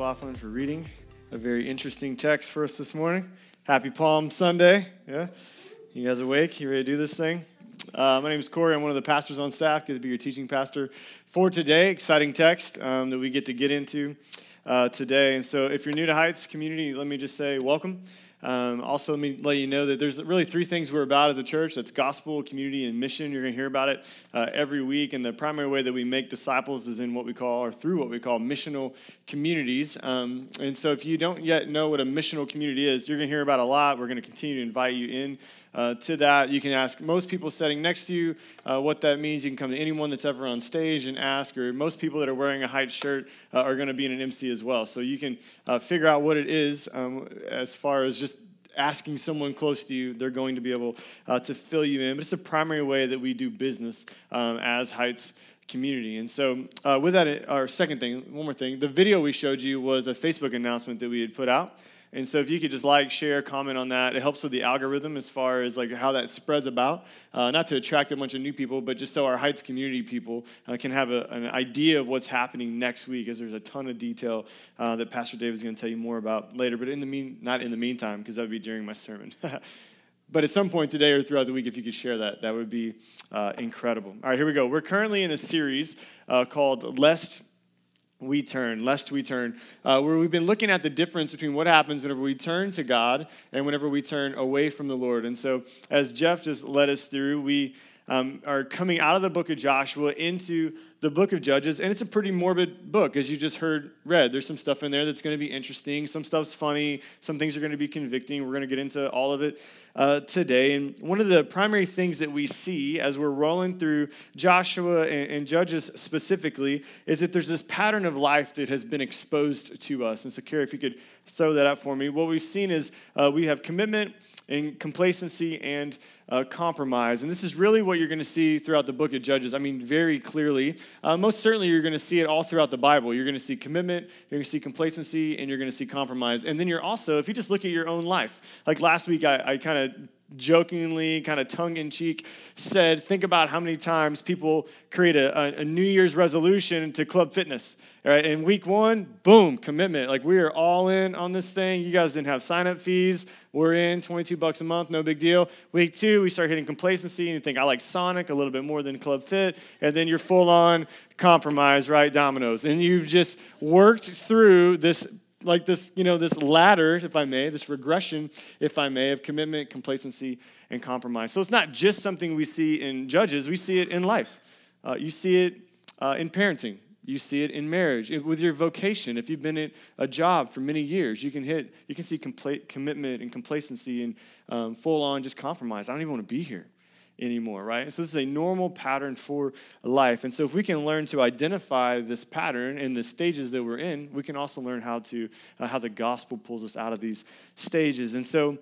McLaughlin, for reading a very interesting text for us this morning. Happy Palm Sunday. Yeah? You guys awake? You ready to do this thing? Uh, my name is Corey. I'm one of the pastors on staff. Good to be your teaching pastor for today. Exciting text um, that we get to get into uh, today. And so, if you're new to Heights community, let me just say welcome. Um, also, let me let you know that there's really three things we're about as a church that's gospel, community, and mission. You're going to hear about it uh, every week. And the primary way that we make disciples is in what we call, or through what we call, missional communities. Um, and so, if you don't yet know what a missional community is, you're going to hear about a lot. We're going to continue to invite you in uh, to that. You can ask most people sitting next to you uh, what that means. You can come to anyone that's ever on stage and ask, or most people that are wearing a Heights shirt uh, are going to be in an MC as well. So you can uh, figure out what it is um, as far as just asking someone close to you, they're going to be able uh, to fill you in. But it's the primary way that we do business um, as Heights community. And so, uh, with that, our second thing, one more thing, the video we showed you was a Facebook announcement that we had put out. And so if you could just like, share, comment on that, it helps with the algorithm as far as like how that spreads about. Uh, not to attract a bunch of new people, but just so our Heights community people uh, can have a, an idea of what's happening next week, as there's a ton of detail uh, that Pastor Dave is going to tell you more about later. But in the mean, not in the meantime, because that would be during my sermon. But at some point today or throughout the week, if you could share that, that would be uh, incredible. All right, here we go. We're currently in a series uh, called Lest we turn, lest we turn, uh, where we've been looking at the difference between what happens whenever we turn to God and whenever we turn away from the Lord. And so, as Jeff just led us through, we um, are coming out of the book of Joshua into the book of Judges, and it's a pretty morbid book, as you just heard read. There's some stuff in there that's going to be interesting. Some stuff's funny. Some things are going to be convicting. We're going to get into all of it uh, today. And one of the primary things that we see as we're rolling through Joshua and, and Judges specifically is that there's this pattern of life that has been exposed to us. And so, Carrie, if you could throw that up for me, what we've seen is uh, we have commitment and complacency and uh, compromise. And this is really what you're going to see throughout the book of Judges. I mean, very clearly. Uh, most certainly, you're going to see it all throughout the Bible. You're going to see commitment, you're going to see complacency, and you're going to see compromise. And then you're also, if you just look at your own life, like last week, I, I kind of jokingly, kind of tongue in cheek, said, Think about how many times people create a, a, New Year's resolution to club fitness. Right? In week one, boom, commitment. Like we are all in on this thing. You guys didn't have sign up fees. We're in 22 bucks a month, no big deal. Week two, we start hitting complacency and you think, I like Sonic a little bit more than Club Fit. And then you're full on compromise, right? Domino's. And you've just worked through this like this, you know, this ladder, if I may, this regression, if I may, of commitment, complacency, and compromise. So it's not just something we see in judges, we see it in life. Uh, you see it uh, in parenting. You see it in marriage, it, with your vocation. If you've been at a job for many years, you can hit, you can see compla- commitment and complacency and um, full on just compromise. I don't even want to be here anymore, right? So this is a normal pattern for life. And so if we can learn to identify this pattern and the stages that we're in, we can also learn how to uh, how the gospel pulls us out of these stages. And so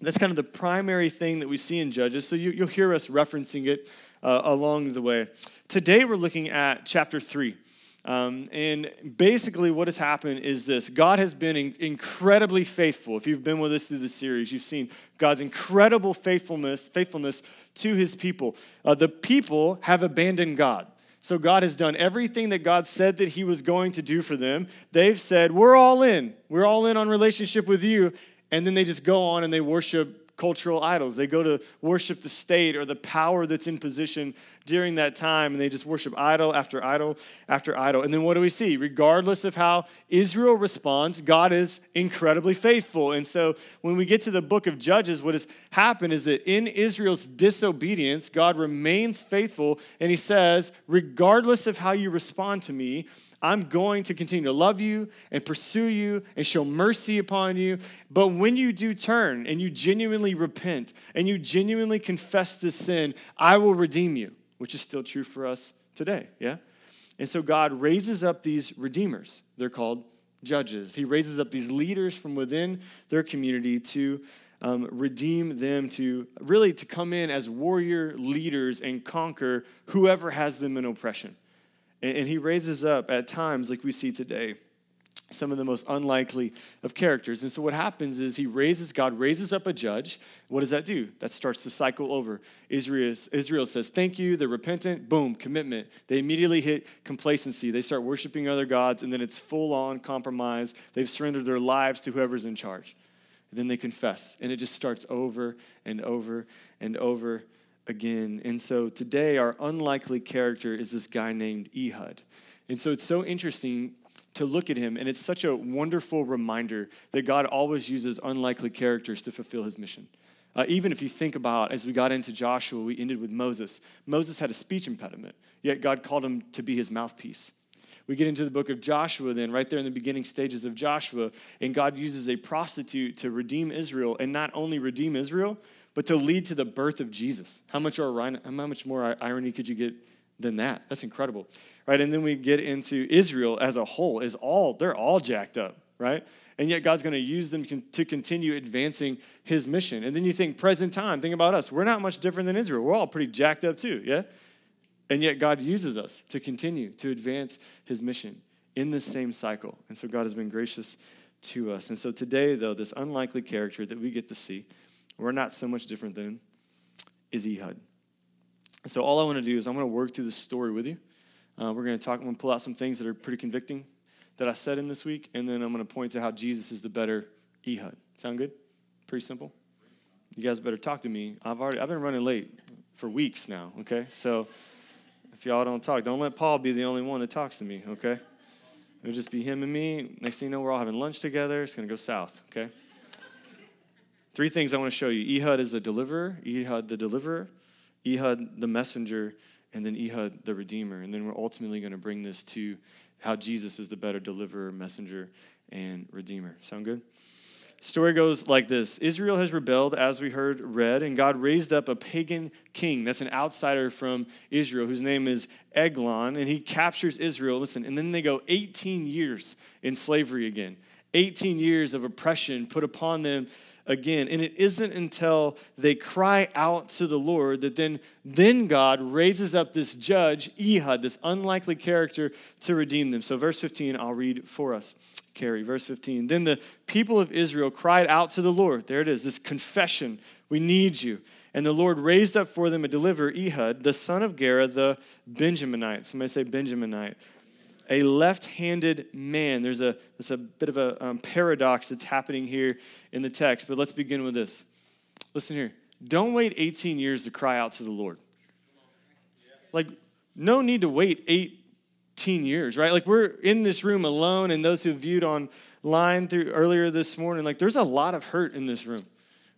that's kind of the primary thing that we see in Judges. So you, will hear us referencing it uh, along the way. Today we're looking at chapter 3. Um, and basically, what has happened is this God has been in- incredibly faithful. If you've been with us through the series, you've seen God's incredible faithfulness, faithfulness to his people. Uh, the people have abandoned God. So God has done everything that God said that he was going to do for them. They've said, We're all in. We're all in on relationship with you. And then they just go on and they worship cultural idols. They go to worship the state or the power that's in position during that time, and they just worship idol after idol after idol. And then what do we see? Regardless of how Israel responds, God is incredibly faithful. And so when we get to the book of Judges, what has happened is that in Israel's disobedience, God remains faithful, and he says, regardless of how you respond to me, I'm going to continue to love you and pursue you and show mercy upon you. But when you do turn and you genuinely repent and you genuinely confess this sin, I will redeem you, which is still true for us today, yeah? And so God raises up these redeemers. They're called judges. He raises up these leaders from within their community to um, redeem them, to really to come in as warrior leaders and conquer whoever has them in oppression. And, he raises up at times, like we see today, some of the most unlikely of characters. And so what happens is he raises, God raises up a judge. What does that do? That starts the cycle over. Israel, Israel says, Thank you. They're repentant. Boom, commitment. They immediately hit complacency. They start worshiping other gods, and then it's full on compromise. They've surrendered their lives to whoever's in charge. And then they confess, and it just starts over and over and over again. And so today, our unlikely character is this guy named Ehud. And so it's so interesting to look at him, and it's such a wonderful reminder that God always uses unlikely characters to fulfill his mission. Uh, even if you think about, as we got into Joshua, we ended with Moses. Moses had a speech impediment, yet God called him to be his mouthpiece. We get into the book of Joshua, then, right there in the beginning stages of Joshua, and God uses a prostitute to redeem Israel, and not only redeem Israel, but to lead to the birth of Jesus. How much, more, how much more irony could you get than that? That's incredible, right? And then we get into Israel as a whole, is all they're all jacked up, right? And yet God's going to use them to continue advancing His mission. And then you think present time. Think about us. We're not much different than Israel. We're all pretty jacked up too, yeah. And yet God uses us to continue to advance His mission in this same cycle. And so God has been gracious to us. And so today, though, this unlikely character that we get to see we're not so much different than is Ehud. So all I want to do is I'm going to work through the story with you. Uh, we're going to talk. I'm going to pull out some things that are pretty convicting that I said in this week, and then I'm going to point to how Jesus is the better Ehud. Sound good? Pretty simple. You guys better talk to me. I've already I've been running late for weeks now. Okay, so if y'all don't talk, don't let Paul be the only one that talks to me. Okay, it'll just be him and me. Next thing you know, we're all having lunch together. It's going to go south. Okay. Three things I want to show you Ehud is the deliverer, Ehud the deliverer, Ehud the messenger, and then Ehud the redeemer. And then we're ultimately going to bring this to how Jesus is the better deliverer, messenger, and redeemer. Sound good? Story goes like this Israel has rebelled, as we heard read, and God raised up a pagan king that's an outsider from Israel whose name is Eglon, and he captures Israel. Listen, and then they go 18 years in slavery again. 18 years of oppression put upon them again. And it isn't until they cry out to the Lord that then, then God raises up this judge, Ehud, this unlikely character, to redeem them. So, verse 15, I'll read for us. Carrie, verse 15. Then the people of Israel cried out to the Lord. There it is, this confession. We need you. And the Lord raised up for them a deliverer, Ehud, the son of Gera, the Benjaminite. Somebody say Benjaminite a left handed man. There's a, there's a bit of a um, paradox that's happening here in the text, but let's begin with this. Listen here. Don't wait 18 years to cry out to the Lord. Like, no need to wait 18 years, right? Like, we're in this room alone, and those who viewed online through earlier this morning, like, there's a lot of hurt in this room.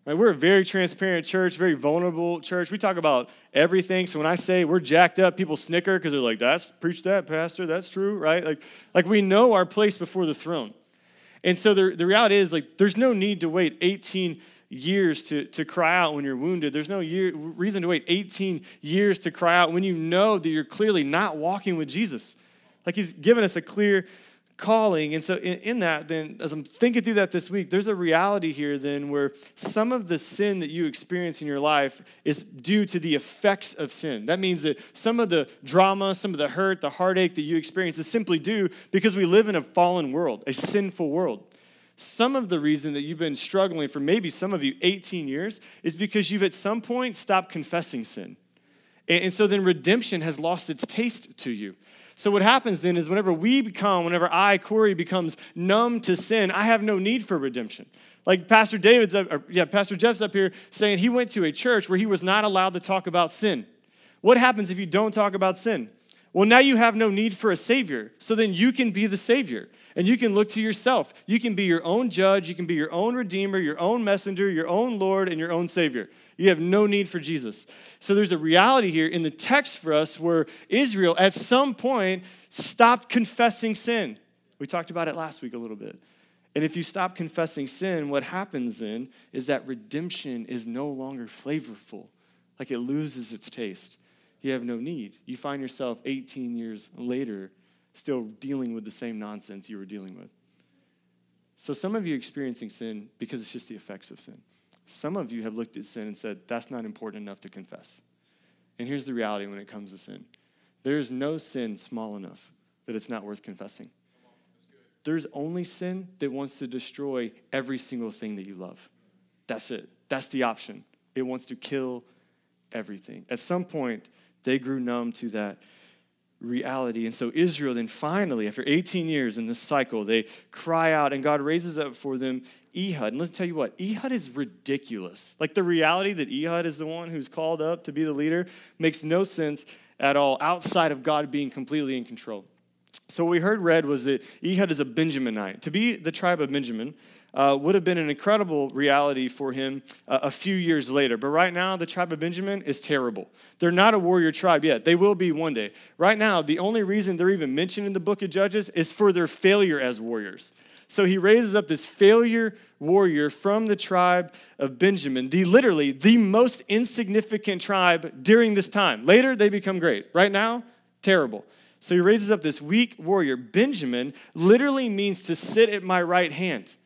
Right? We're a very transparent church, very vulnerable church. We talk about everything. So when I say we're jacked up, people snicker because they're like, "That's preach that, pastor. That's true, right?" Like, like we know our place before the throne. And so the, the reality is, like, there's no need to wait 18 years to, to cry out when you're wounded. There's no year, reason to wait 18 years to cry out when you know that you're clearly not walking with Jesus. Like he's given us a clear calling. And so, in, in, that, then, as I'm thinking through that this week, there's a reality here then where some of the sin that you experience in your life is due to the effects of sin. That means that some of the drama, some of the hurt, the heartache that you experience is simply due because we live in a fallen world, a sinful world. Some of the reason that you've been struggling for maybe some of you 18 years is because you've at some point stopped confessing sin. And, and so then redemption has lost its taste to you. So what happens then is whenever we become, whenever I, Corey, becomes numb to sin, I have no need for redemption. Like Pastor David's up, or, yeah, Pastor Jeff's up here saying he went to a church where he was not allowed to talk about sin. What happens if you don't talk about sin? Well, now you have no need for a savior. So then you can be the savior. And you can look to yourself. You can be your own judge, you can be your own redeemer, your own messenger, your own Lord, and your own savior. You have no need for Jesus. So there's a reality here in the text for us where Israel at some point stopped confessing sin. We talked about it last week a little bit. And if you stop confessing sin, what happens then is that redemption is no longer flavorful, like it loses its taste. You have no need. You find yourself 18 years later still dealing with the same nonsense you were dealing with. So some of you experiencing sin because it's just the effects of sin. Some of you have looked at sin and said, that's not important enough to confess. And here's the reality when it comes to sin there is no sin small enough that it's not worth confessing. There's only sin that wants to destroy every single thing that you love. That's it. That's the option. It wants to kill everything. At some point, they grew numb to that reality. And so Israel then finally, after 18 years in this cycle, they cry out and God raises up for them Ehud. And let's tell you what, Ehud is ridiculous. Like the reality that Ehud is the one who's called up to be the leader makes no sense at all outside of God being completely in control. So what we heard read was that Ehud is a Benjaminite. To be the tribe of Benjamin, uh, would have been an incredible reality for him uh, a few years later. But right now, the tribe of Benjamin is terrible. They're not a warrior tribe yet. They will be one day. Right now, the only reason they're even mentioned in the book of Judges is for their failure as warriors. So he raises up this failure warrior from the tribe of Benjamin, the literally the most insignificant tribe during this time. Later, they become great. Right now, terrible. So he raises up this weak warrior. Benjamin literally means to sit at my right hand.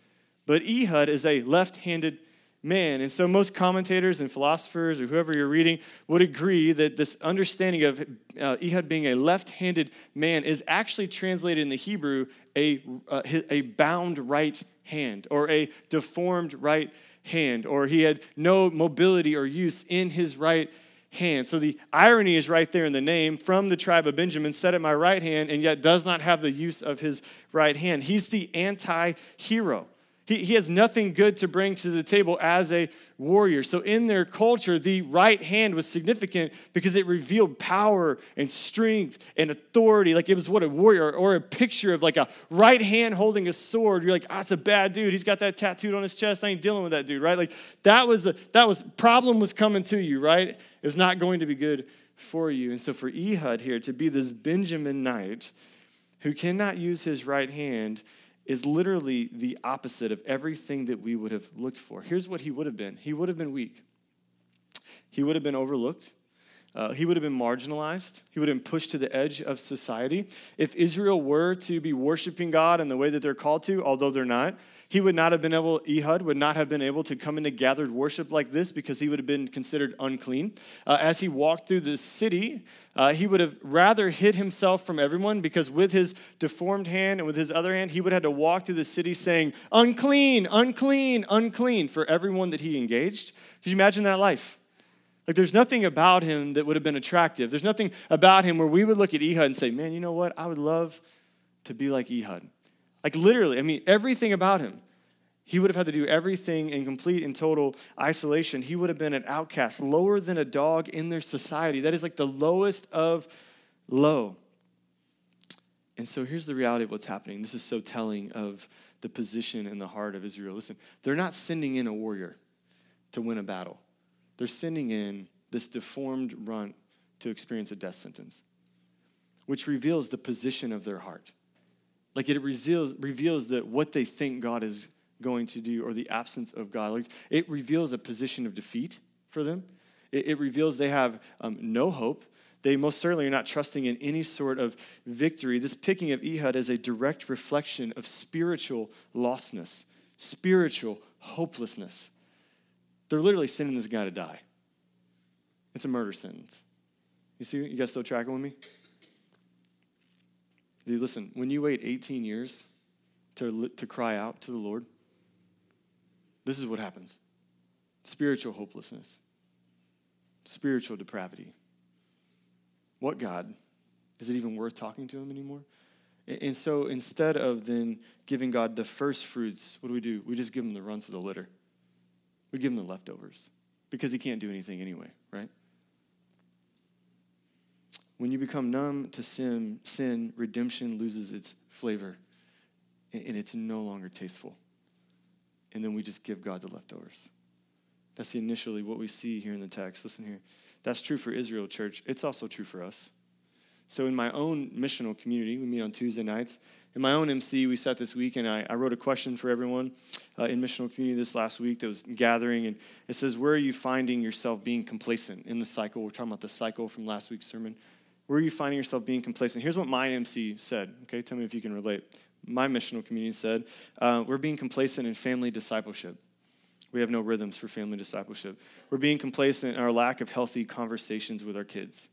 But Ehud is a left handed man. And so most commentators and philosophers or whoever you're reading would agree that this understanding of uh, Ehud being a left handed man is actually translated in the Hebrew a, uh, a bound right hand or a deformed right hand, or he had no mobility or use in his right hand. So the irony is right there in the name from the tribe of Benjamin, set at my right hand, and yet does not have the use of his right hand. He's the anti hero. He, he has nothing good to bring to the table as a warrior. So, in their culture, the right hand was significant because it revealed power and strength and authority. Like it was what a warrior or a picture of like a right hand holding a sword. You're like, ah, that's a bad dude. He's got that tattooed on his chest. I ain't dealing with that dude, right? Like that was a, that was problem was coming to you, right? It was not going to be good for you. And so, for Ehud here to be this Benjaminite who cannot use his right hand is literally the opposite of everything that we would have looked for. Here's what he would have been he would have been weak, he would have been overlooked. Uh, he would have been marginalized. He would have been pushed to the edge of society. If Israel were to be worshiping God in the way that they're called to, although they're not, he would not have been able, Ehud would not have been able to come into gathered worship like this because he would have been considered unclean. Uh, as he walked through the city, uh, he would have rather hid himself from everyone because with his deformed hand and with his other hand, he would have to walk through the city saying, unclean, unclean, unclean for everyone that he engaged. Could you imagine that life? Like, there's nothing about him that would have been attractive. There's nothing about him where we would look at Ehud and say, man, you know what? I would love to be like Ehud. Like literally, I mean, everything about him. He would have had to do everything in complete and total isolation. He would have been an outcast, lower than a dog in their society. That is like the lowest of low. And so here's the reality of what's happening. This is so telling of the position in the heart of Israel. Listen, they're not sending in a warrior to win a battle, they're sending in this deformed runt to experience a death sentence, which reveals the position of their heart. Like it reveals, reveals that what they think God is going to do or the absence of God. Like it reveals a position of defeat for them. It, it reveals they have um, no hope. They most certainly are not trusting in any sort of victory. This picking of Ehud is a direct reflection of spiritual lostness, spiritual hopelessness. They're literally sending this guy to die. It's a murder sentence. You see, you guys still tracking with me? Dude, listen, when you wait 18 years to, to cry out to the Lord, this is what happens spiritual hopelessness, spiritual depravity. What God? Is it even worth talking to Him anymore? And so instead of then giving God the first fruits, what do we do? We just give Him the runs of the litter. We give Him the leftovers because He can't do anything anyway, right? When you become numb to sin, sin, redemption loses its flavor and it's no longer tasteful. And then we just give God the leftovers. That's the initially what we see here in the text. Listen here. That's true for Israel, church. It's also true for us. So, in my own missional community, we meet on Tuesday nights. In my own MC, we sat this week and I, I wrote a question for everyone uh, in missional community this last week that was gathering. And it says, Where are you finding yourself being complacent in the cycle? We're talking about the cycle from last week's sermon. Where are you finding yourself being complacent? Here's what my MC said. Okay, tell me if you can relate. My missional community said, uh, We're being complacent in family discipleship. We have no rhythms for family discipleship. We're being complacent in our lack of healthy conversations with our kids.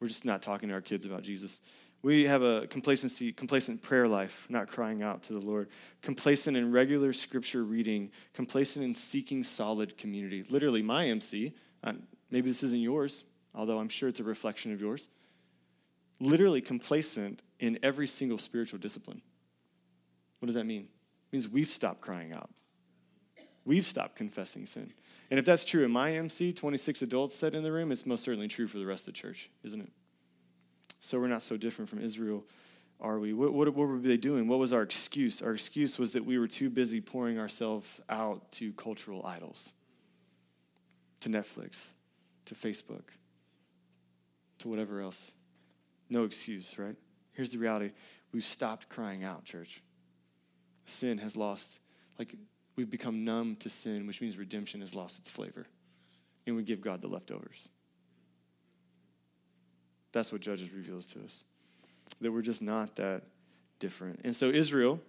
We're just not talking to our kids about Jesus. We have a complacency, complacent prayer life, not crying out to the Lord. Complacent in regular scripture reading. Complacent in seeking solid community. Literally, my MC, uh, maybe this isn't yours, although I'm sure it's a reflection of yours. Literally complacent in every single spiritual discipline. What does that mean? It means we've stopped crying out. We've stopped confessing sin. And if that's true in my MC, 26 adults said in the room, it's most certainly true for the rest of the church, isn't it? So we're not so different from Israel, are we? What, what, what were they doing? What was our excuse? Our excuse was that we were too busy pouring ourselves out to cultural idols, to Netflix, to Facebook, to whatever else. No excuse, right? Here's the reality we've stopped crying out, church. Sin has lost, like, we've become numb to sin, which means redemption has lost its flavor. And we give God the leftovers. That's what Judges reveals to us. That we're just not that different. And so Israel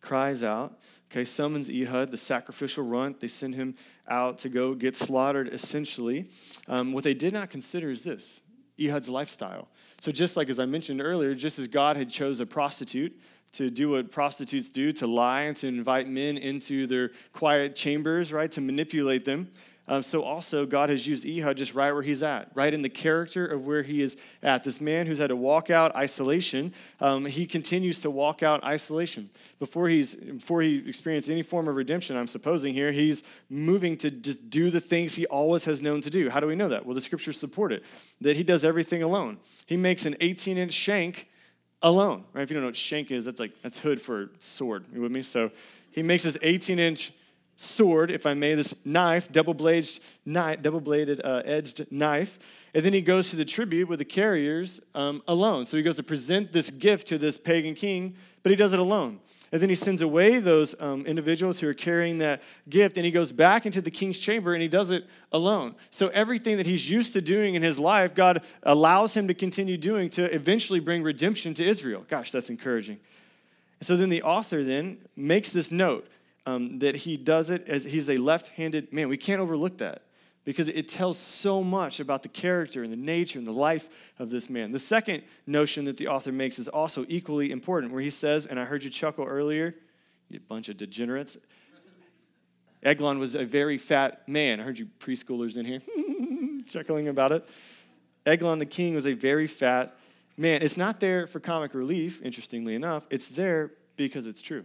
cries out, okay, summons Ehud, the sacrificial runt. They send him out to go get slaughtered, essentially. Um, what they did not consider is this Ehud's lifestyle. So, just like as I mentioned earlier, just as God had chose a prostitute to do what prostitutes do, to lie and to invite men into their quiet chambers, right, to manipulate them. Um, so also, God has used Ehud just right where he's at, right in the character of where he is at. This man who's had to walk out isolation, um, he continues to walk out isolation. Before, he's, before he experienced any form of redemption, I'm supposing here, he's moving to just do the things he always has known to do. How do we know that? Well, the scriptures support it, that he does everything alone. He makes an 18 inch shank alone, right? If you don't know what shank is, that's like, that's hood for sword. You with me? So he makes this 18 inch sword, if I may, this knife, double bladed, knife, double bladed uh, edged knife. And then he goes to the tribute with the carriers um, alone. So he goes to present this gift to this pagan king, but he does it alone. And then he sends away those um, individuals who are carrying that gift, and he goes back into the king's chamber and he does it alone. So everything that he's used to doing in his life, God allows him to continue doing to eventually bring redemption to Israel. Gosh, that's encouraging. So then the author then makes this note um, that he does it as he's a left handed man. We can't overlook that because it tells so much about the character and the nature and the life of this man. The second notion that the author makes is also equally important, where he says, and I heard you chuckle earlier, you bunch of degenerates. Eglon was a very fat man. I heard you preschoolers in here chuckling about it. Eglon the king was a very fat man. It's not there for comic relief, interestingly enough. It's there because it's true.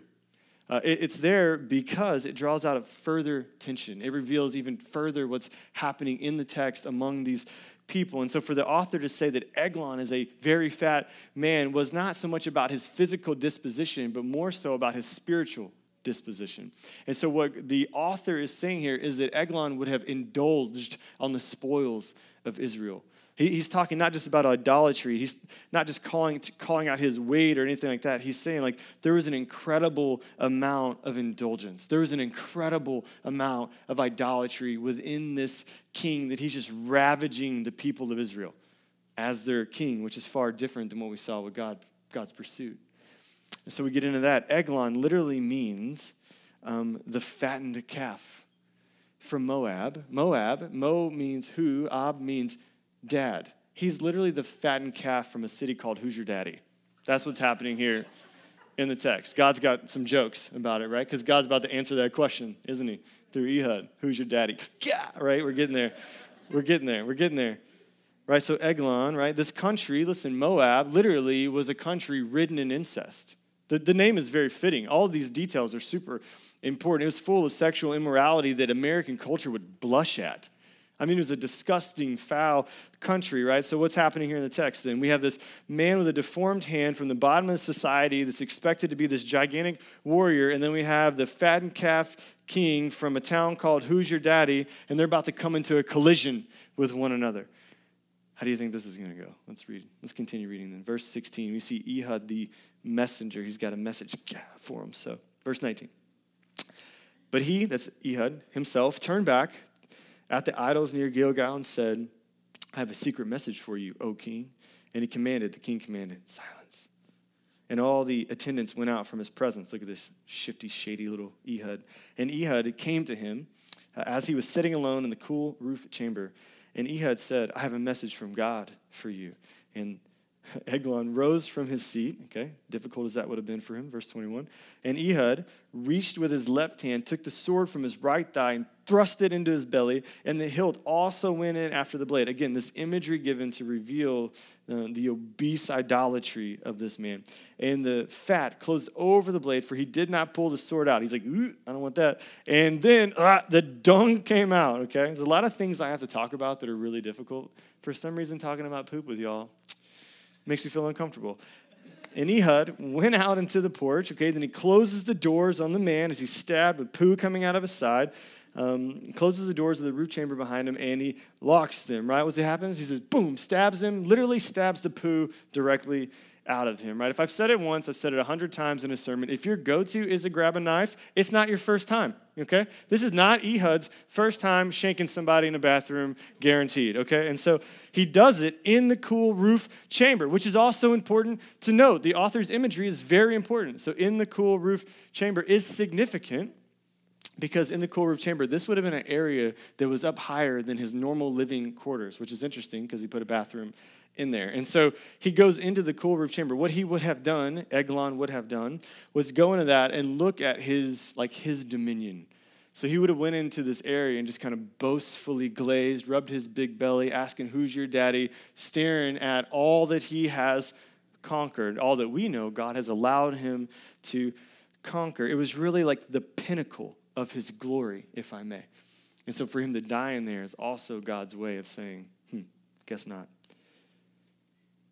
Uh, it, it's there because it draws out of further tension. It reveals even further what's happening in the text among these people. And so, for the author to say that Eglon is a very fat man was not so much about his physical disposition, but more so about his spiritual disposition. And so, what the author is saying here is that Eglon would have indulged on the spoils of Israel. He, he's talking not just about idolatry. He's not just calling, calling out his weight or anything like that. He's saying, like, there was an incredible amount of indulgence. There was an incredible amount of idolatry within this king that he's just ravaging the people of Israel as their king, which is far different than what we saw with God, God's pursuit. So we get into that. Eglon literally means um, the fattened calf from Moab. Moab, Mo means who, Ab means dad. He's literally the fattened calf from a city called Who's Your Daddy? That's what's happening here in the text. God's got some jokes about it, right? Because God's about to answer that question, isn't he? Through Ehud. Who's your daddy? Yeah, right? We're getting there. We're getting there. We're getting there. Right? So Eglon, right? This country, listen, Moab literally was a country ridden in incest. The, the name is very fitting. All these details are super important. It was full of sexual immorality that American culture would blush at I mean, it was a disgusting, foul country, right? So, what's happening here in the text then? We have this man with a deformed hand from the bottom of society that's expected to be this gigantic warrior, and then we have the fattened calf king from a town called Who's Your Daddy, and they're about to come into a collision with one another. How do you think this is going to go? Let's read. Let's continue reading then. Verse 16, we see Ehud the messenger. He's got a message for him. So, verse 19. But he, that's Ehud himself, turned back at the idols near Gilgal and said, I have a secret message for you, O king. And he commanded, the king commanded, silence. And all the attendants went out from his presence. Look at this shifty, shady little Ehud. And Ehud came to him uh, as he was sitting alone in the cool roof chamber. And Ehud said, I have a message from God for you. And Eglon rose from his seat, okay, difficult as that would have been for him, verse 21. And Ehud reached with his left hand, took the sword from his right thigh, and thrust it into his belly, and the hilt also went in after the blade. Again, this imagery given to reveal uh, the obese idolatry of this man. And the fat closed over the blade, for he did not pull the sword out. He's like, I don't want that. And then uh, the dung came out, okay? There's a lot of things I have to talk about that are really difficult. For some reason, talking about poop with y'all Makes me feel uncomfortable. And Ehud went out into the porch, okay? Then he closes the doors on the man as he's stabbed with poo coming out of his side. Um, closes the doors of the roof chamber behind him and he locks them, right? What happens? He says, boom, stabs him, literally stabs the poo directly out of him, right? If I've said it once, I've said it a hundred times in a sermon. If your go to is to grab a knife, it's not your first time, okay? This is not Ehud's first time shanking somebody in a bathroom, guaranteed, okay? And so he does it in the cool roof chamber, which is also important to note. The author's imagery is very important. So, in the cool roof chamber is significant because in the cool roof chamber, this would have been an area that was up higher than his normal living quarters, which is interesting because he put a bathroom in there. And so he goes into the cool roof chamber. What he would have done, Eglon would have done, was go into that and look at his like his dominion. So he would have went into this area and just kind of boastfully glazed, rubbed his big belly, asking, "Who's your daddy?" staring at all that he has conquered, all that we know God has allowed him to conquer. It was really like the pinnacle of his glory, if I may. And so for him to die in there is also God's way of saying, hmm, guess not.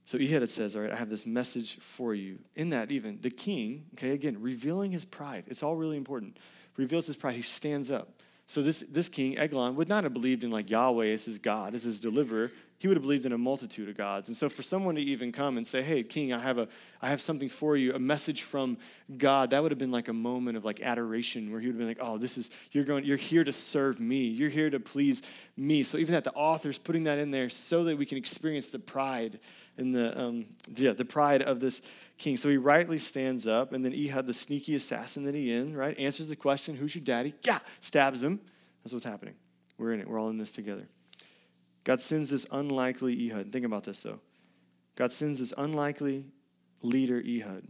So Ehud says, All right, I have this message for you. In that, even the king, okay, again, revealing his pride. It's all really important. Reveals his pride. He stands up. So this, this king, Eglon, would not have believed in like Yahweh as his God, as his deliverer he would have believed in a multitude of gods. And so for someone to even come and say, "Hey, king, I have a I have something for you, a message from God." That would have been like a moment of like adoration where he would have been like, "Oh, this is you're going you're here to serve me. You're here to please me." So even that the author's putting that in there so that we can experience the pride and the um, yeah, the pride of this king. So he rightly stands up and then Ehud, the sneaky assassin that he in, right, answers the question, "Who's your daddy?" Yeah, stabs him. That's what's happening. We're in it. We're all in this together. God sends this unlikely Ehud. Think about this though. God sends this unlikely leader Ehud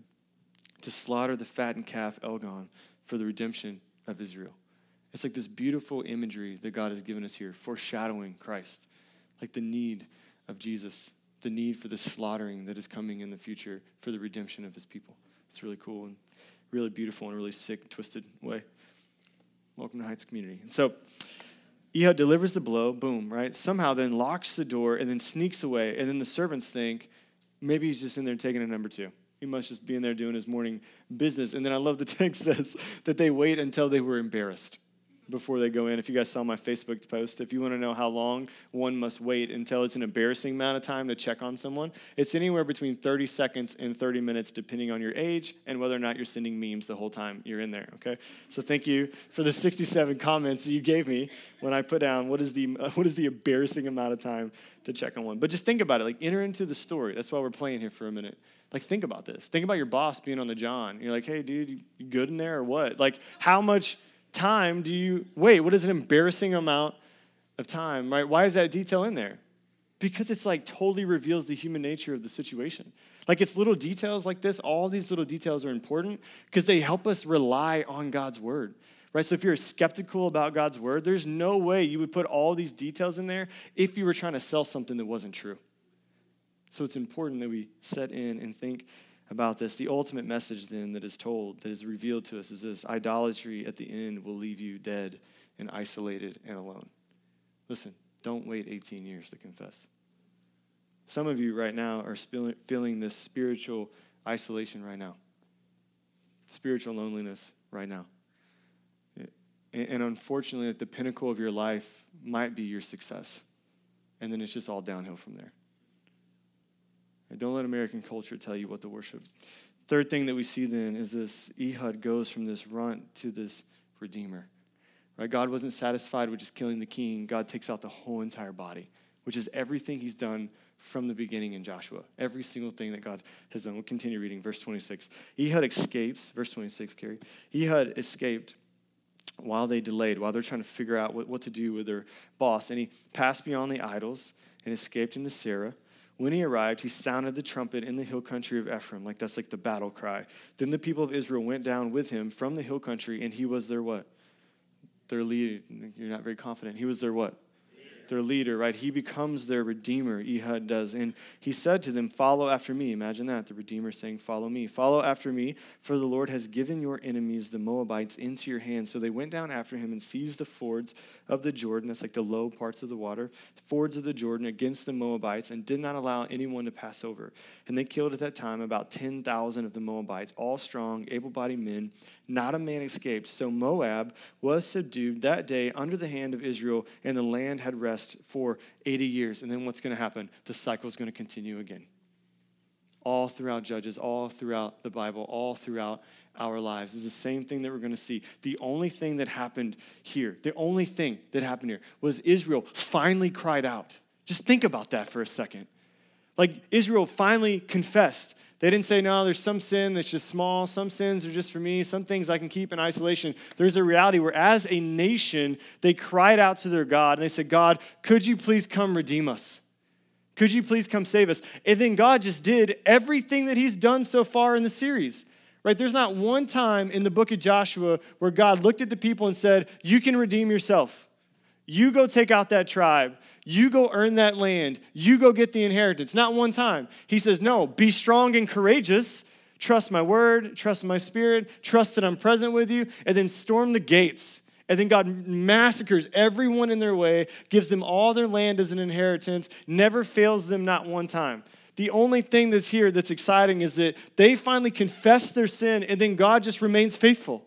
to slaughter the fattened calf Eglon for the redemption of Israel. It's like this beautiful imagery that God has given us here, foreshadowing Christ, like the need of Jesus, the need for the slaughtering that is coming in the future for the redemption of his people. It's really cool and really beautiful in a really sick, twisted way. Welcome to Heights Community. And so, Ehud delivers the blow, boom, right? Somehow then locks the door and then sneaks away. And then the servants think maybe he's just in there taking a number two. He must just be in there doing his morning business. And then I love the text says that they wait until they were embarrassed before they go in. If you guys saw my Facebook post, if you want to know how long one must wait until it's an embarrassing amount of time to check on someone, it's anywhere between 30 seconds and 30 minutes, depending on your age and whether or not you're sending memes the whole time you're in there. Okay, so thank you for the 67 comments that you gave me when I put down what is the what is the embarrassing amount of time to check on one. But just think about it. Like enter into the story. That's why we're playing here for a minute. Like think about this. Think about your boss being on the John. You're like, hey, dude, you good in there or what? Like how much time do you wait? What is an embarrassing amount of time, right? Why is that detail in there? Because it's like totally reveals the human nature of the situation. Like it's little details like this, all these little details are important because they help us rely on God's word. Right? So if you're skeptical about God's word, there's no way you would put all these details in there if you were trying to sell something that wasn't true. So it's important that we set in and think about this. The ultimate message, then, that is told, that is revealed to us, is this idolatry at the end will leave you dead and isolated and alone. Listen, Don't wait 18 years to confess. Some of you right now are feeling this spiritual isolation right now, spiritual loneliness right now. And unfortunately, at the pinnacle of your life might be your success. And then it's just all downhill from there. Don't let American culture tell you what to worship. Third thing that we see then is this Ehud goes from this runt to this redeemer. Right? God wasn't satisfied with just killing the king. God takes out the whole entire body, which is everything he's done from the beginning in Joshua. Every single thing that God has done. We'll continue reading verse 26. Ehud escapes, verse 26, Carrie. Ehud escaped while they delayed, while they're trying to figure out what, what to do with their boss. And he passed beyond the idols and escaped into Seirah. When he arrived, he sounded the trumpet in the hill country of Ephraim, like that's like the battle cry. Then the people of Israel went down with him from the hill country, and he was their what? Their leader. You're not very confident. He was their what? Their leader, right? He becomes their redeemer, Ehud does. And he said to them, Follow after me. Imagine that, the redeemer saying, Follow me. Follow after me, for the Lord has given your enemies, the Moabites, into your hands. So they went down after him and seized the fords of the Jordan. That's like the low parts of the water, fords of the Jordan against the Moabites, and did not allow anyone to pass over. And they killed at that time about 10,000 of the Moabites, all strong, able bodied men not a man escaped. So Moab was subdued that day under the hand of Israel, and the land had rest for 80 years. And then what's going to happen? The cycle is going to continue again. All throughout Judges, all throughout the Bible, all throughout our lives is the same thing that we're going to see. The only thing that happened here, the only thing that happened here was Israel finally cried out. Just think about that for a second. Like Israel finally confessed they didn't say, no, there's some sin that's just small. Some sins are just for me. Some things I can keep in isolation. There's a reality where, as a nation, they cried out to their God and they said, God, could you please come redeem us? Could you please come save us? And then God just did everything that He's done so far in the series. Right? There's not one time in the book of Joshua where God looked at the people and said, You can redeem yourself. You go take out that tribe. You go earn that land. You go get the inheritance. Not one time. He says, No, be strong and courageous. Trust my word, trust my spirit, trust that I'm present with you, and then storm the gates. And then God massacres everyone in their way, gives them all their land as an inheritance, never fails them not one time. The only thing that's here that's exciting is that they finally confess their sin, and then God just remains faithful.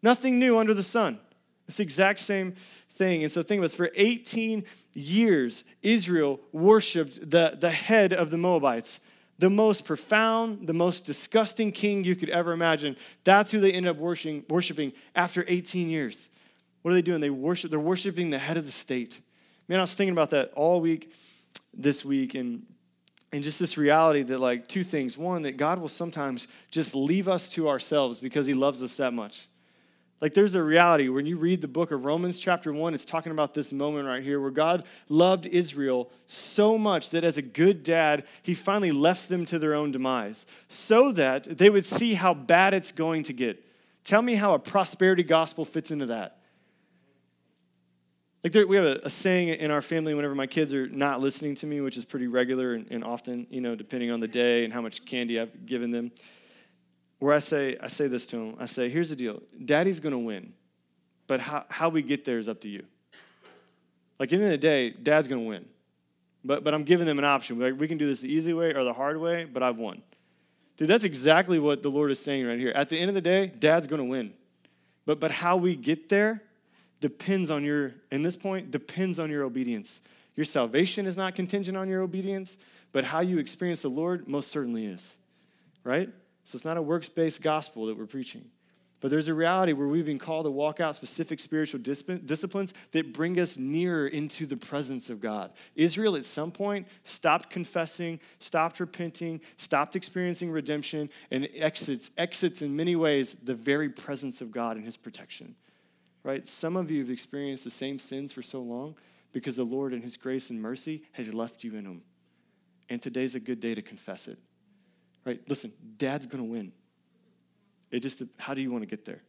Nothing new under the sun. It's the exact same thing. And so think about this for 18 years, Israel worshiped the, the head of the Moabites. The most profound, the most disgusting king you could ever imagine. That's who they ended up worshiping, worshiping after 18 years. What are they doing? They worship, they're worshiping the head of the state. Man, I was thinking about that all week this week and and just this reality that like two things one that god will sometimes just leave us to ourselves because he loves us that much like there's a reality when you read the book of Romans, chapter 1, it's talking about this moment right here where God loved Israel so much that as a good dad, he finally left them to their own demise so that they would see how bad it's going to get. Tell me how a prosperity gospel fits into that. Like there, we have a, a, saying in our family whenever my kids are not listening to me, which is pretty regular and, and often, you know, depending on the day and how much candy I've given them where I say, I say this to him. I say, here's the deal. Daddy's to win, but how, how we get there is up to you. Like, in the end of the day, dad's to win. But, but I'm giving them an option. Like, we can do this the easy way or the hard way, but I've won. Dude, that's exactly what the Lord is saying right here. At the end of the day, dad's to win. But, but how we get there depends on your, in this point, depends on your obedience. Your salvation is not contingent on your obedience, but how you experience the Lord most certainly is. Right? So it's not a works based gospel that we're preaching. But there's a reality where we've been called to walk out specific spiritual disciplines that bring us nearer into the presence of God. Israel, at some point, stopped confessing, stopped repenting, stopped experiencing redemption, and exits, exits in many ways the very presence of God and His protection. Right? Some of you have experienced the same sins for so long because the Lord, in His grace and mercy, has left you in them. And today's a good day to confess it. Right? Listen, dad's going to win. It just, how do you want to get there?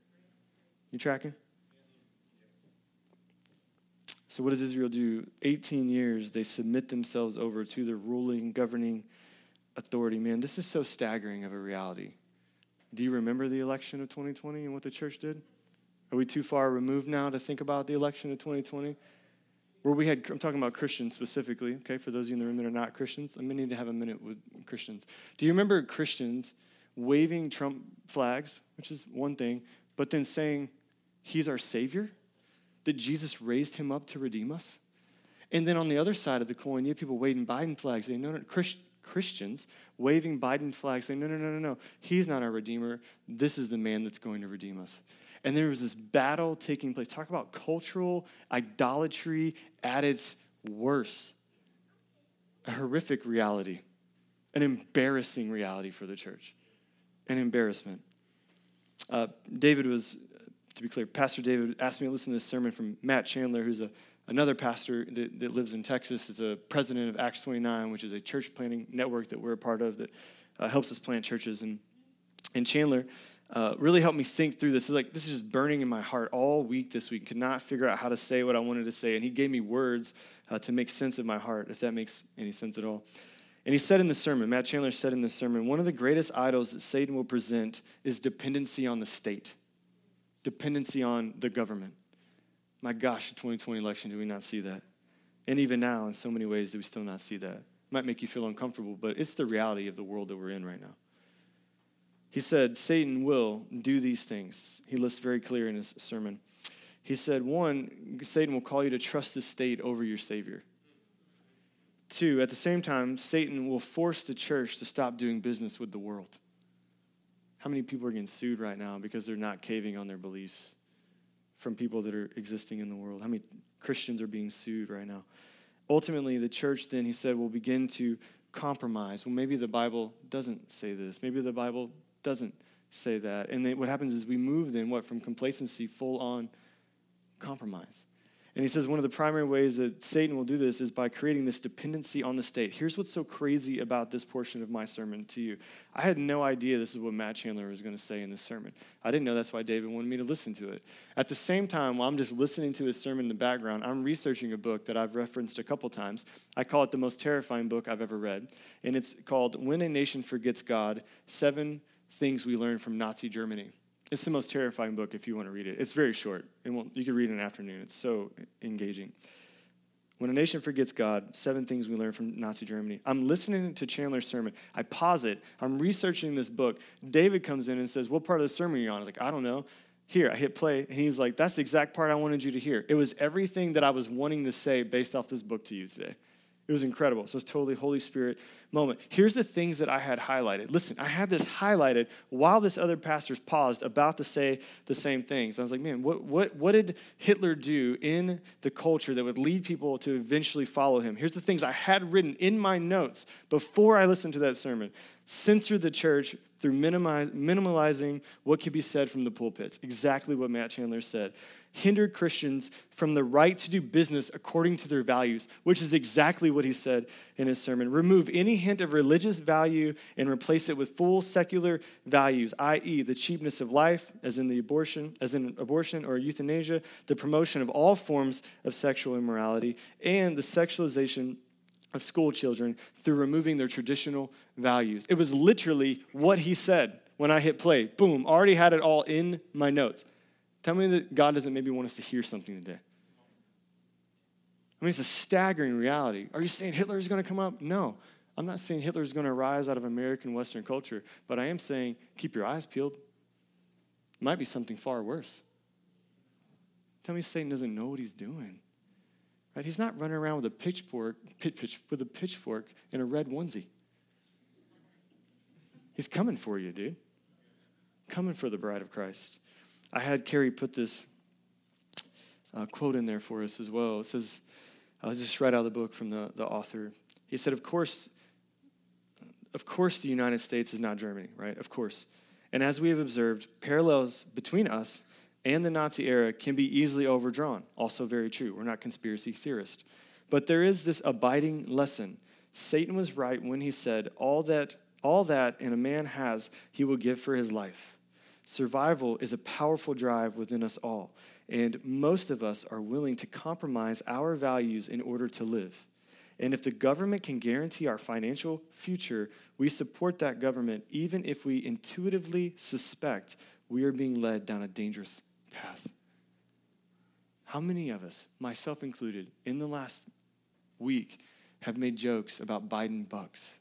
You tracking? So, what does Israel do? 18 years, they submit themselves over to the ruling, governing authority. Man, this is so staggering of a reality. Do you remember the election of 2020 and what the church did? Are we too far removed now to think about the election of 2020? Where we had, I'm talking about Christians specifically, okay, for those of you in the room that are not Christians, I'm to need to have a minute with Christians. Do you remember Christians waving Trump flags, which is one thing, but then saying, He's our Savior? That Jesus raised him up to redeem us? And then on the other side of the coin, you have people waving Biden flags saying, No, no, Christ, Christians waving Biden flags saying, No, no, no, no, no, He's not our Redeemer. This is the man that's going to redeem us. And there was this battle taking place. Talk about cultural idolatry at its worst. A horrific reality, an embarrassing reality for the church, an embarrassment. Uh, David was, to be clear, Pastor David asked me to listen to this sermon from Matt Chandler, who's a, another pastor that, that lives in Texas, is a president of Acts 29, which is a church planting network that we're a part of that uh, helps us plant churches. And, and Chandler uh, really helped me think through this. Like this is just burning in my heart all week this week. Could not figure out how to say what I wanted to say, and he gave me words uh, to make sense of my heart, if that makes any sense at all. And he said in the sermon, Matt Chandler said in the sermon, one of the greatest idols that Satan will present is dependency on the state, dependency on the government. My gosh, the 2020 election, do we not see that? And even now, in so many ways, do we still not see that? It Might make you feel uncomfortable, but it's the reality of the world that we're in right now. He said, Satan will do these things. He lists very clear in his sermon. He said, one, Satan will call you to trust the state over your Savior. Two, at the same time, Satan will force the church to stop doing business with the world. How many people are getting sued right now because they're not caving on their beliefs from people that are existing in the world? How many Christians are being sued right now? Ultimately, the church then, he said, will begin to compromise. Well, maybe the Bible doesn't say this. Maybe the Bible doesn't say that. And then what happens is we move then what from complacency full on compromise. And he says one of the primary ways that Satan will do this is by creating this dependency on the state. Here's what's so crazy about this portion of my sermon to you. I had no idea this is what Matt Chandler was going to say in this sermon. I didn't know that's why David wanted me to listen to it. At the same time, while I'm just listening to his sermon in the background, I'm researching a book that I've referenced a couple times. I call it the most terrifying book I've ever read. And it's called When a Nation Forgets God Seven things we learned from Nazi Germany. It's the most terrifying book if you want to read it. It's very short, and you can read it in an afternoon. It's so engaging. When a nation forgets God, seven things we learn from Nazi Germany. I'm listening to Chandler's sermon. I pause it. I'm researching this book. David comes in and says, What part of the sermon are you on? I was like, I don't know. Here, I hit play, and he's like, That's the exact part I wanted you to hear. It was everything that I was wanting to say based off this book to you today. It was incredible. So it's totally Holy Spirit moment. Here's the things that I had highlighted. Listen, I had this highlighted while this other pastor's paused about to say the same things. I was like, man, what, what, what did Hitler do in the culture that would lead people to eventually follow him? Here's the things I had written in my notes before I listened to that sermon. Censor the church through minimize, minimalizing what could be said from the pulpits. Exactly what Matt Chandler said hindered Christians from the right to do business according to their values, which is exactly what he said in his sermon. Remove any hint of religious value and replace it with full secular values, i.e., the cheapness of life, as in the abortion, as in abortion or euthanasia, the promotion of all forms of sexual immorality, and the sexualization of school children through removing their traditional values. It was literally what he said when I hit play. Boom, already had it all in my notes. Tell me that God doesn't maybe want us to hear something today. I mean, it's a staggering reality. Are you saying Hitler is going to come up? No. I'm not saying Hitler is going to rise out of American Western culture, but I am saying keep your eyes peeled. It might be something far worse. Tell me Satan doesn't know what he's doing. Right? He's not running around with a pitchfork, pitch, with a pitchfork and a red onesie. He's coming for you, dude. Coming for the bride of Christ. I had Carrie put this uh, quote in there for us as well. It says, I'll just write out of the book from the, the author. He said, Of course, of course, the United States is not Germany, right? Of course. And as we have observed, parallels between us and the Nazi era can be easily overdrawn. Also, very true. We're not conspiracy theorists. But there is this abiding lesson. Satan was right when he said, All that, all that in a man has, he will give for his life. Survival is a powerful drive within us all, and most of us are willing to compromise our values in order to live. And if the government can guarantee our financial future, we support that government even if we intuitively suspect we are being led down a dangerous path. How many of us, myself included, in the last week have made jokes about Biden bucks,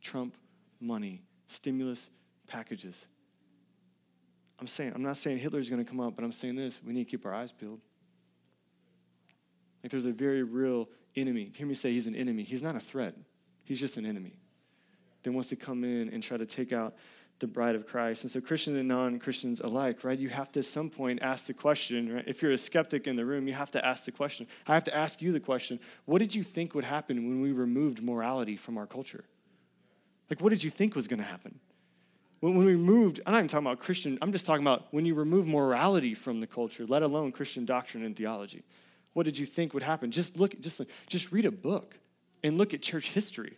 Trump money, stimulus packages? I'm saying, I'm not saying Hitler's going to come up, but I'm saying this we need to keep our eyes peeled. Like there's a very real enemy. Hear me say he's an enemy. He's not a threat, he's just an enemy that wants to come in and try to take out the bride of Christ. And so, Christian and non Christians alike, right? You have to at some point ask the question, right? If you're a skeptic in the room, you have to ask the question. I have to ask you the question what did you think would happen when we removed morality from our culture? Like, what did you think was going to happen? When, when we moved, I'm not even talking about Christian, I'm just talking about when you remove morality from the culture, let alone Christian doctrine and theology. What did you think would happen? Just look, just, just read a book and look at church history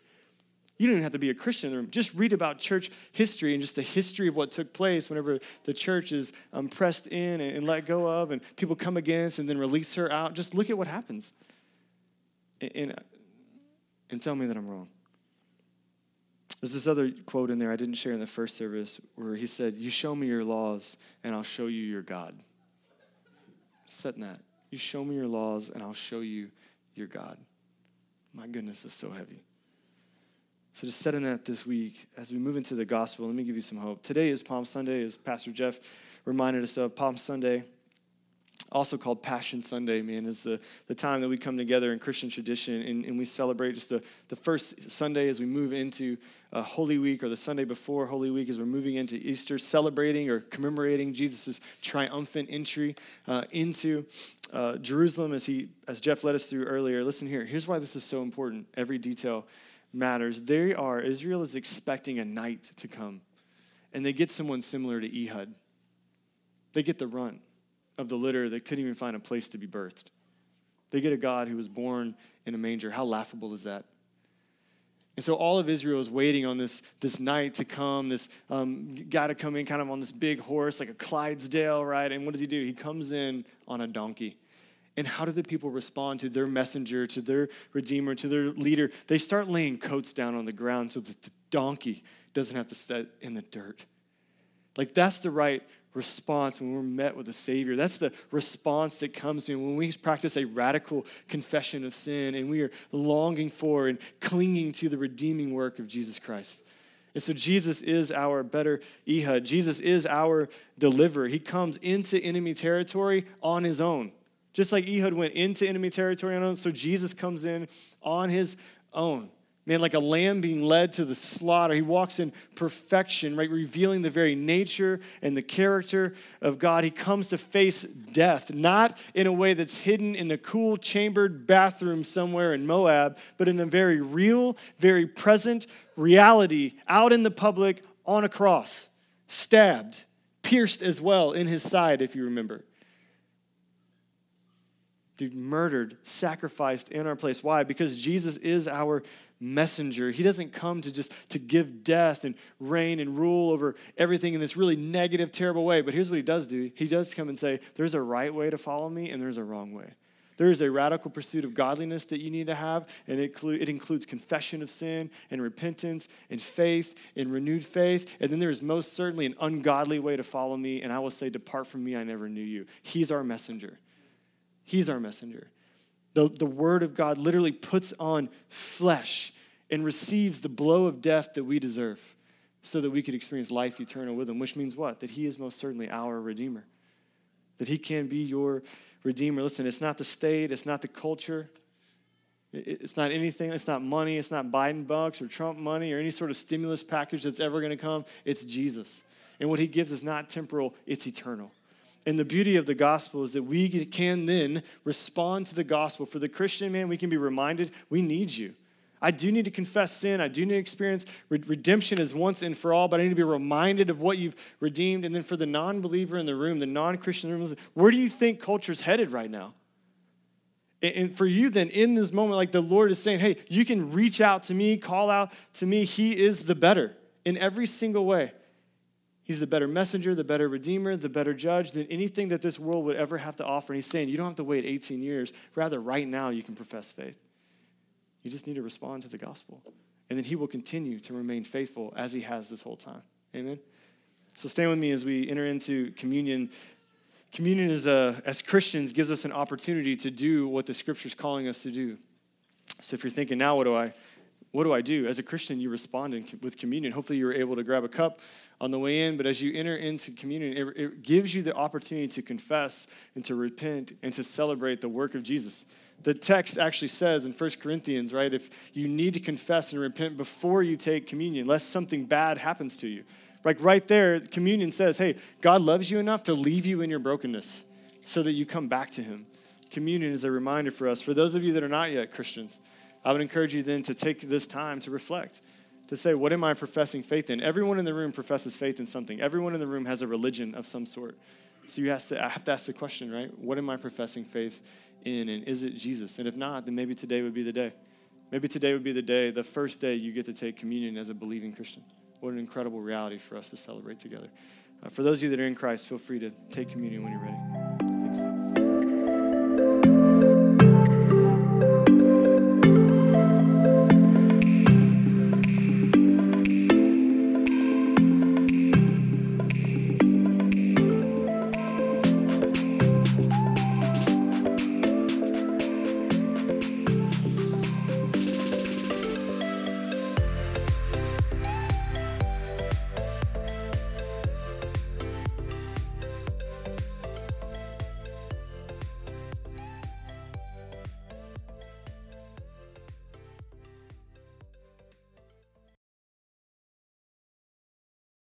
you don't even have to be a Christian in the room. Just read about church history and just the history of what took place whenever the church is um, pressed in and, and, let go of, and people come against and then release her out. Just look at what happens. And, and, and tell me that I'm wrong. There's this other quote in there I didn't share in the first service where he said, You show me your laws, and I'll show you your God. Setting that. You show me your laws, and I'll show you your God. My goodness, is so heavy. So just setting that this week as we move into the gospel, let me give you some hope. Today is Palm Sunday, as Pastor Jeff reminded us of. Palm Sunday, also called Passion Sunday, man, is the, the time that we come together in Christian tradition and, and we celebrate just the, the first Sunday as we move into uh, Holy Week or the Sunday before Holy Week as we're moving into Easter, celebrating or commemorating Jesus' triumphant entry uh, into uh, Jerusalem as, he, as Jeff led us through earlier. Listen here, here's why this is so important, every detail matters. They are, Israel is expecting a knight to come, and they get someone similar to Ehud. They get the runt of the litter that couldn't even find a place to be birthed. They get a God who was born in a manger. How laughable is that? And so all of Israel is waiting on this, this knight to come, this um, guy to come in kind of on this big horse, like a Clydesdale, right? And what does he do? He comes in on a donkey. And how do the people respond to their messenger, to their redeemer, to their leader? They start laying coats down on the ground so that the donkey doesn't have to sit in the dirt. Like, that's the right response when we're met with a Savior. That's the response that comes to when we practice a radical confession of sin and we are longing for and clinging to the redeeming work of Jesus Christ. And so Jesus is our better Ehud. Jesus is our deliverer. He comes into enemy territory on his own. Just like Ehud went into enemy territory on his own, so Jesus comes in on his own. Man, like a lamb being led to the slaughter, he walks in perfection, right? Revealing the very nature and the character of God. He comes to face death, not in a way that's hidden in a cool chambered bathroom somewhere in Moab, but in a very real, very present reality out in the public on a cross, stabbed, pierced as well in his side, if you remember Dude, murdered, sacrificed in our place. Why? Because Jesus is our messenger. He doesn't come to just to give death and reign and rule over everything in this really negative, terrible way. But here's what he does do. He does come and say, there's a right way to follow me and there's a wrong way. There is a radical pursuit of godliness that you need to have, and it, it includes confession of sin and repentance and faith and renewed faith. And then there is most certainly an ungodly way to follow me, and I will say, Depart from me, I never knew you. He's our messenger. He's our messenger. The, the word of God literally puts on flesh and receives the blow of death that we deserve so that we could experience life eternal with him, which means what? That he is most certainly our redeemer. That he can be your redeemer. Listen, it's not the state, it's not the culture, it's not anything, it's not money, it's not Biden bucks or Trump money or any sort of stimulus package that's ever going to come. It's Jesus. And what he gives is not temporal, it's eternal. And the beauty of the gospel is that we can then respond to the gospel. For the Christian man, we can be reminded we need you. I do need to confess sin. I do need to experience redemption as once and for all, but I need to be reminded of what you've redeemed. And then for the non believer in the room, the non Christian room, where do you think culture's headed right now? And for you, then, in this moment, like the Lord is saying, hey, you can reach out to me, call out to me. He is the better in every single way. He's the better messenger, the better redeemer, the better judge than anything that this world would ever have to offer. And he's saying, you don't have to wait 18 years. Rather, right now, you can profess faith. You just need to respond to the gospel. And then he will continue to remain faithful as he has this whole time. Amen? So stand with me as we enter into communion Communion is a, as Christians gives us an opportunity to do what the scripture's calling us to do. So if you're thinking, now what do I what do I do? As a Christian, you respond in, with communion. Hopefully, you were able to grab a cup on the way in, but as you enter into communion, it, it gives you the opportunity to confess and to repent and to celebrate the work of Jesus. The text actually says in 1 Corinthians, right, if you need to confess and repent before you take communion, lest something bad happens to you. Like right there, communion says, hey, God loves you enough to leave you in your brokenness so that you come back to Him. Communion is a reminder for us. For those of you that are not yet Christians, I would encourage you then to take this time to reflect, to say, what am I professing faith in? Everyone in the room professes faith in something, everyone in the room has a religion of some sort. So you have to, I have to ask the question, right? What am I professing faith in? And is it Jesus? And if not, then maybe today would be the day. Maybe today would be the day, the first day you get to take communion as a believing Christian. What an incredible reality for us to celebrate together. Uh, for those of you that are in Christ, feel free to take communion when you're ready.